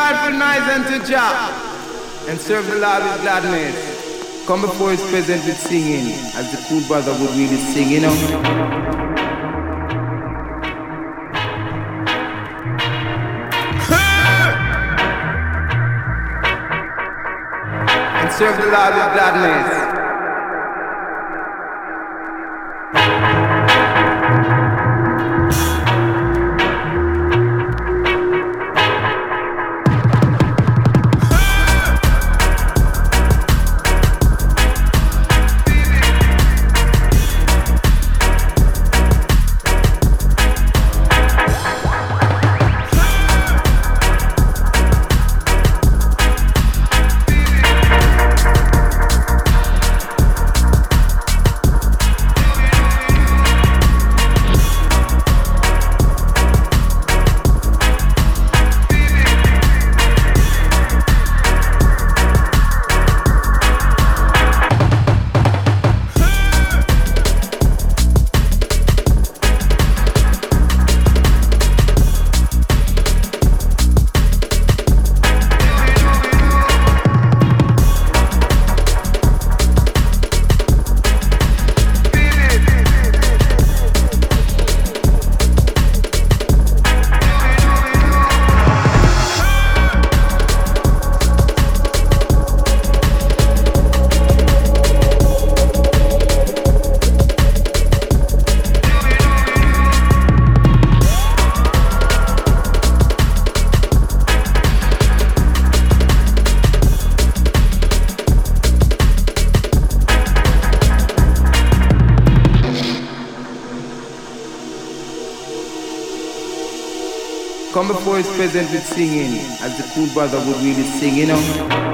joyful noise unto Jah and serve the Lord with gladness. Come before his presence with singing, as the cool brother would really sing, you know. and serve the Lord with gladness. Come before his presence with singing, as the cool brother would really sing, you know.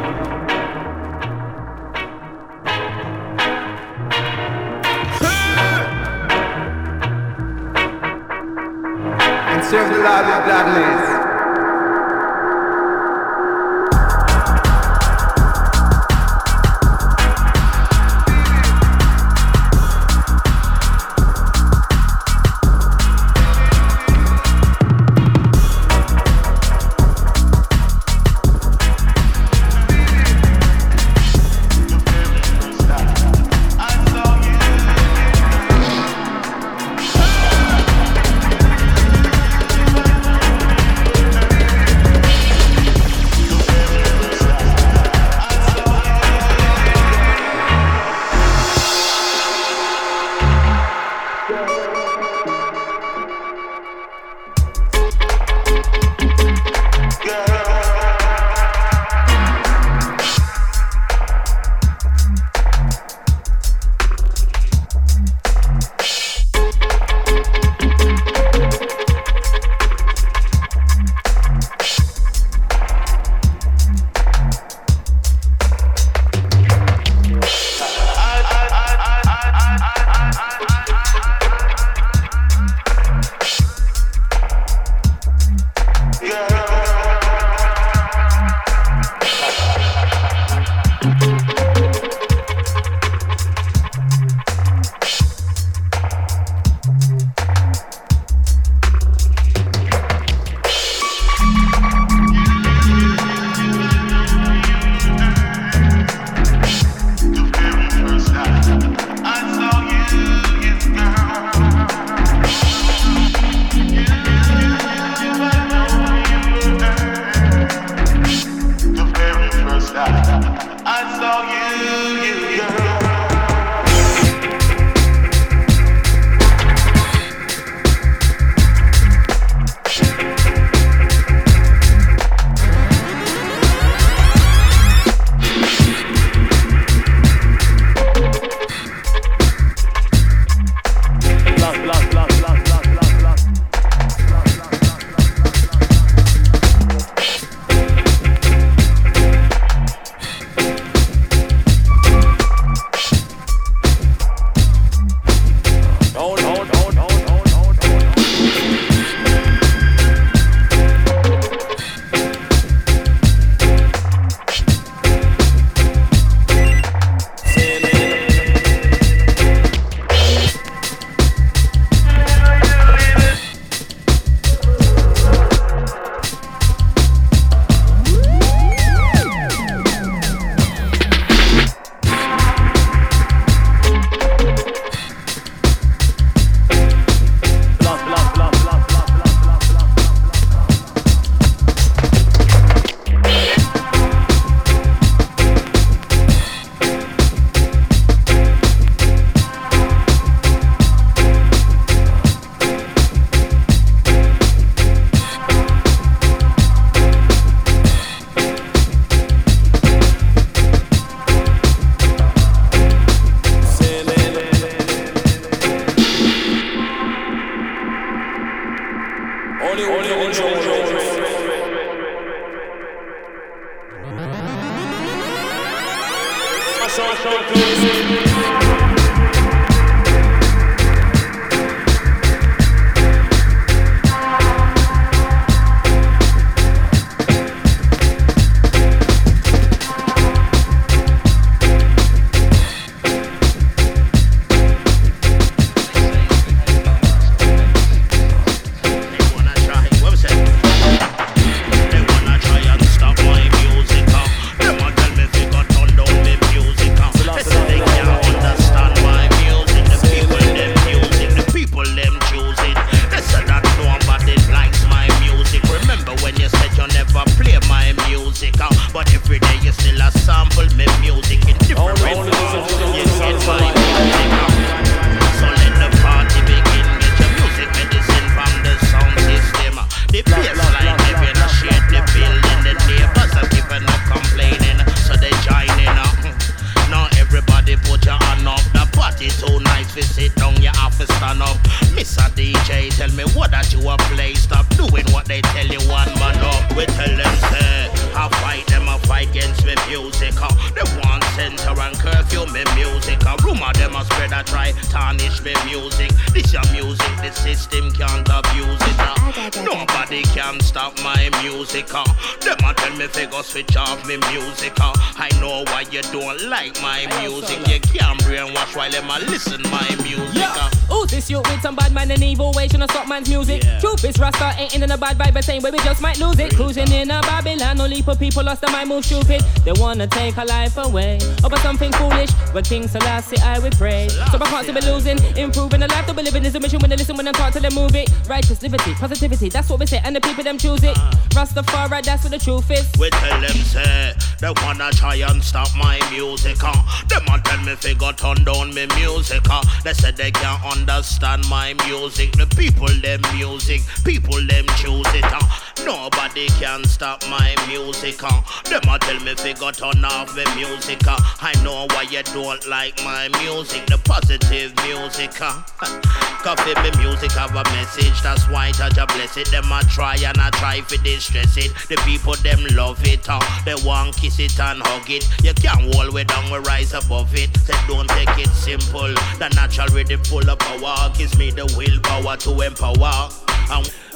People lost their mind, move stupid. They wanna take our life away over something foolish. But King Selassie, I would pray. So I can't see me losing, improving the life that we living is a mission when they listen when I talk to them, move it. Righteous liberty, positivity, that's what we say, and the people them choose it. Rastafari, that's what the truth is. We tell them say they wanna try and stop my music. Uh. Them a tell me figure turn down me music. Uh. They said they can't understand my music. The people them music, people them choose it. Uh. Nobody can stop my music. Uh. Them a tell me figure turn off the music. Uh. I know why you don't like my music. The positive music. Uh. Coffee me music have a message. That's why judge a bless it. Them a try and I try for distress it. The people them love it. Uh. They want kiss it and hug it. You can't hold way down, we rise above it. Say don't take it simple. The natural rhythm full of power gives me the willpower to empower.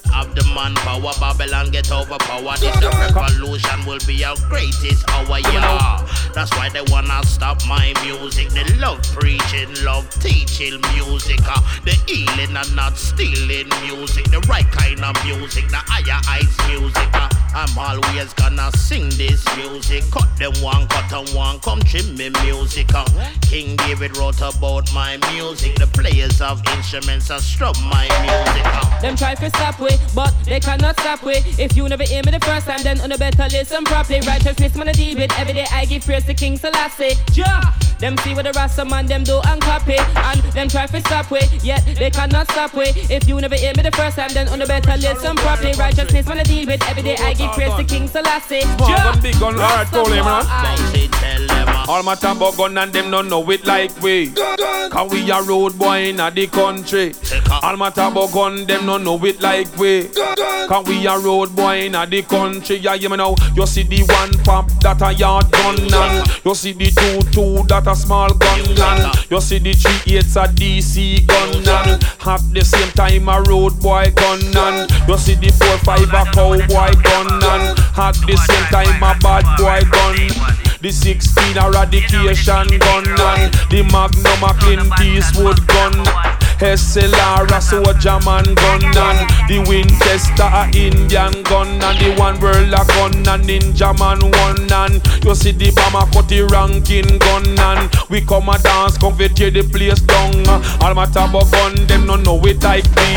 Have the manpower, Babylon get overpowered. This the revolution will be our greatest hour, yeah. That's why they wanna stop my music. They love preaching, love teaching music. Uh, the healing and not stealing music. The right kind of music, the higher ice music. Uh, I'm always gonna sing this music. Cut them one, cut them one, come trim me music. Uh, King David wrote about my music. The players of instruments are strum my music. Uh. Them try to stop with but they cannot stop we. If you never hear me the first time, then on the better listen properly. Righteousness man I deal with every day. I give praise to King Selassie. Jah. Them see what the Rasta man them do and copy, and them try to stop we. Yet they cannot stop we. If you never hear me the first time, then on the better listen properly. Righteousness man I deal with every day. I give praise to King Selassie. Jah. Big gun, him, man. All my about gun and them don't know it like we. Cause we a road boy in the country. All my about gun, them don't know it like we. Cause we a road boy in the country. Yeah, you know, you see the one pump that a yard gun and you see the two two that a small gun and you see the three eights a DC gun and at the same time a road boy gun you see the four five a cowboy gun and at the same time a bad boy gun. The 16 eradication gun the Magnum a Clint Eastwood gun. SLR a soldier man gun and the Winchester a Indian gun and the one world a gun and Ninja man one and you see the bomber cut the ranking gun and we come a dance come fi the place down. All my tabo gun them no know it like me.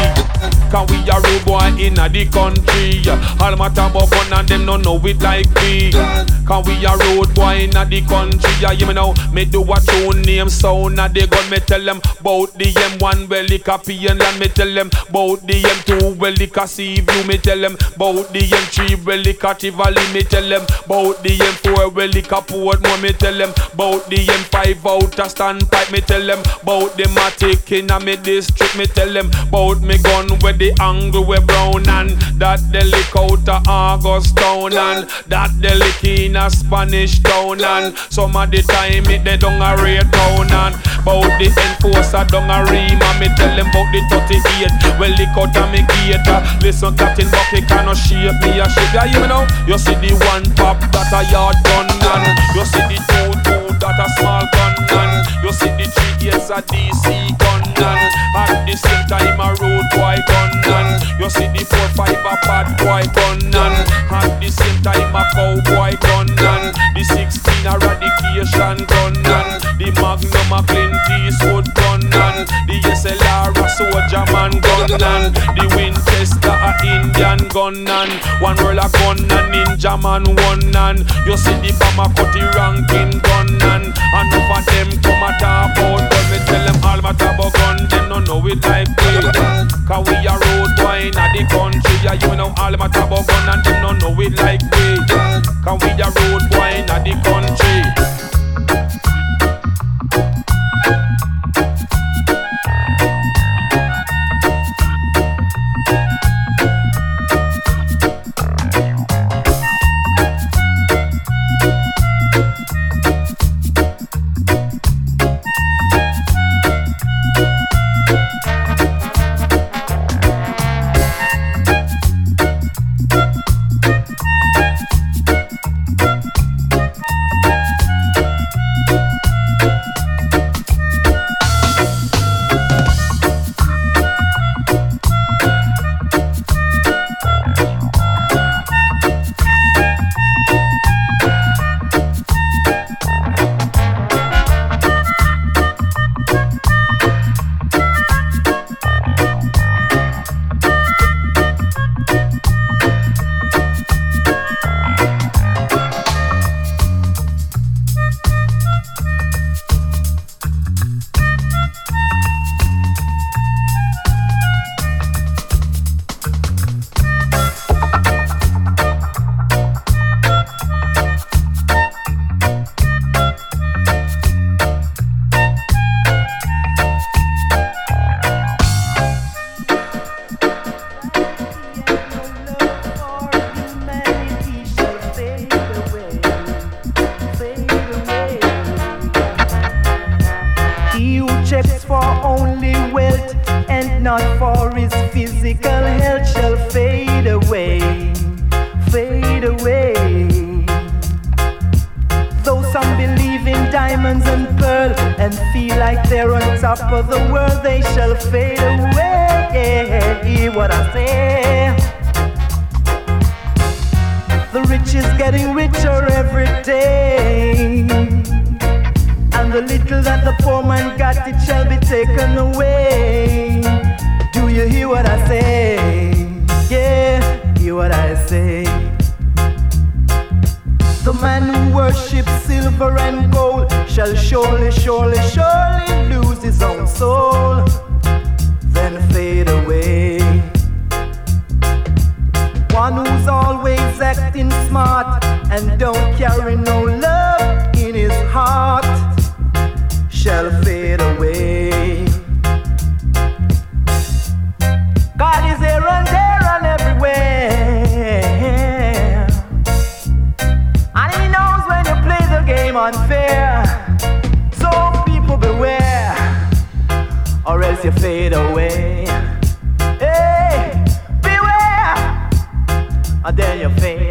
Can we a road boy in the country? All my tabo gun and them no know it like me. Can we a road boy in the country? Yeah, you me know me do a tune name sound of the gun. Me tell them about the M1 well lick a pain land. Me tell them bout the M2 well a sea view. Me tell them bout the M3 well a Tivoli. Me tell them bout the M4 well lick a Portmore. Me tell them bout the M5 out a standpipe. Me tell them bout the matic in a me district. Me tell them bout me gun where the angle we brown and that the lick out a August town and that the lick in a Spanish town and some of the time it they don't a rate town and bout the enforcer down a Rema. Me tell them bout the 38 well lick out a me gator. Listen, Captain Barkey cannot shape me a shit. Yeah, you know, you see the one pop that a yard gun and you see the two two that a small gun and you see the three yes a DC gun and at the same time a road boy gun and you see the four five a bad boy gun and at the same time a cowboy gun and the sixteen a radication gun and the Magnum a Clint Eastwood gun and the SLR a soldier man gun and the Winchester a Indian gun and one roll a gun and ninja man one and you see the bomber cut the ranking gun and enough of them come a talk about but me tell them all about gun them no know it like we Cause we a road boy in the country Yeah you know all about gun and them no know it like we Cause we a road boy in the country shall surely, surely, surely lose his own soul, then fade away. One who's always acting smart and don't carry no love in his heart shall fade away. You fade away. Hey, beware, and then you fade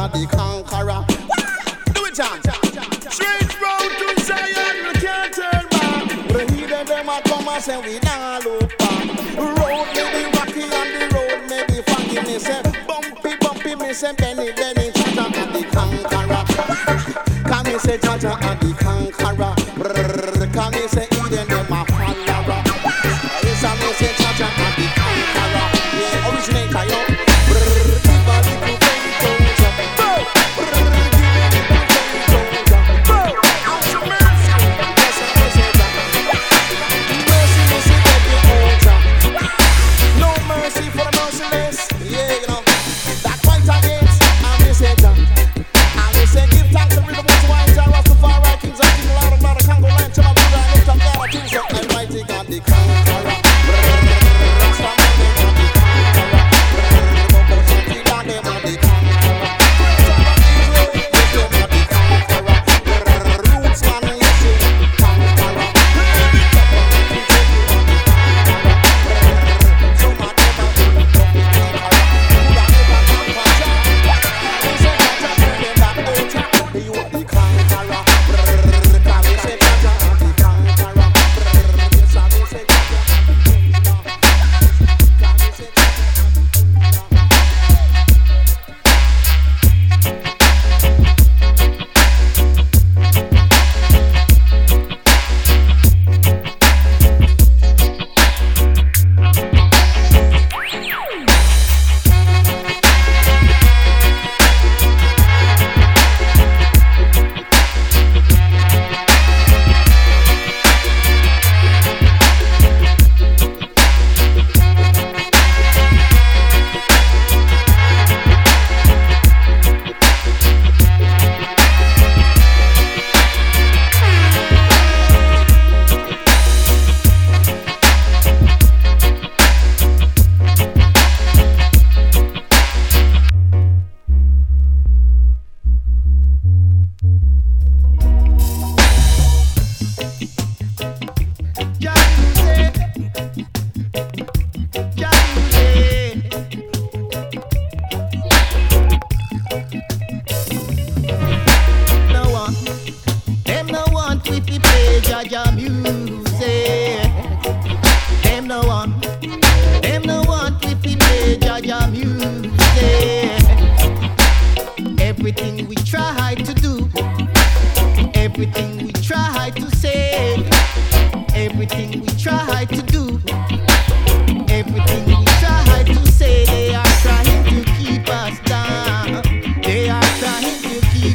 are the conqueror. Do it, John. Straight road to Zion, we can't turn back. The heathen them a come and say we nah look back. Road may be rocky and the road may be foggy. Me say bumpy, bumpy. Me say Benny, Benny. Jaja are the conqueror. Come me say Jaja are the conqueror.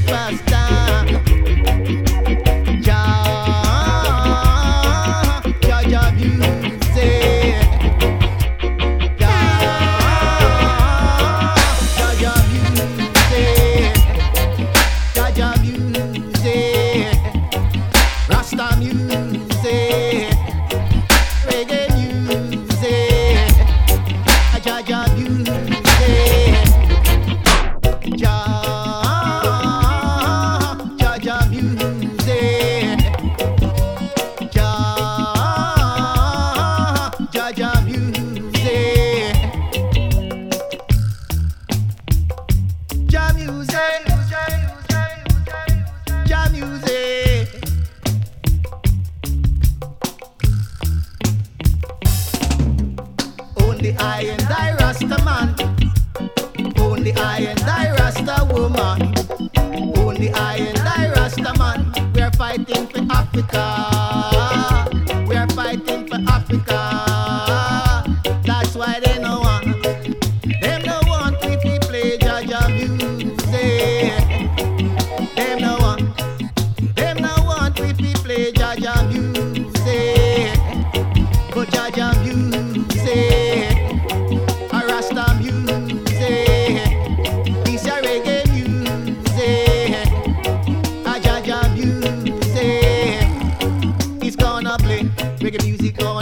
fast.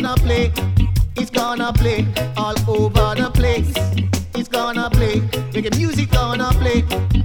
gonna play, it's gonna play all over the place. It's gonna play, reggae music gonna play.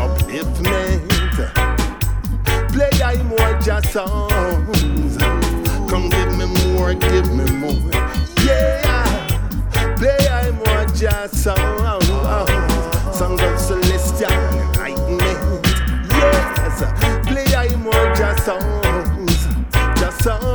upliftment. Play I more Jah songs. Come give me more, give me more. Yeah, play I more Jah songs. Songs of celestial enlightenment. Yes, play I more Jah songs. Jah songs.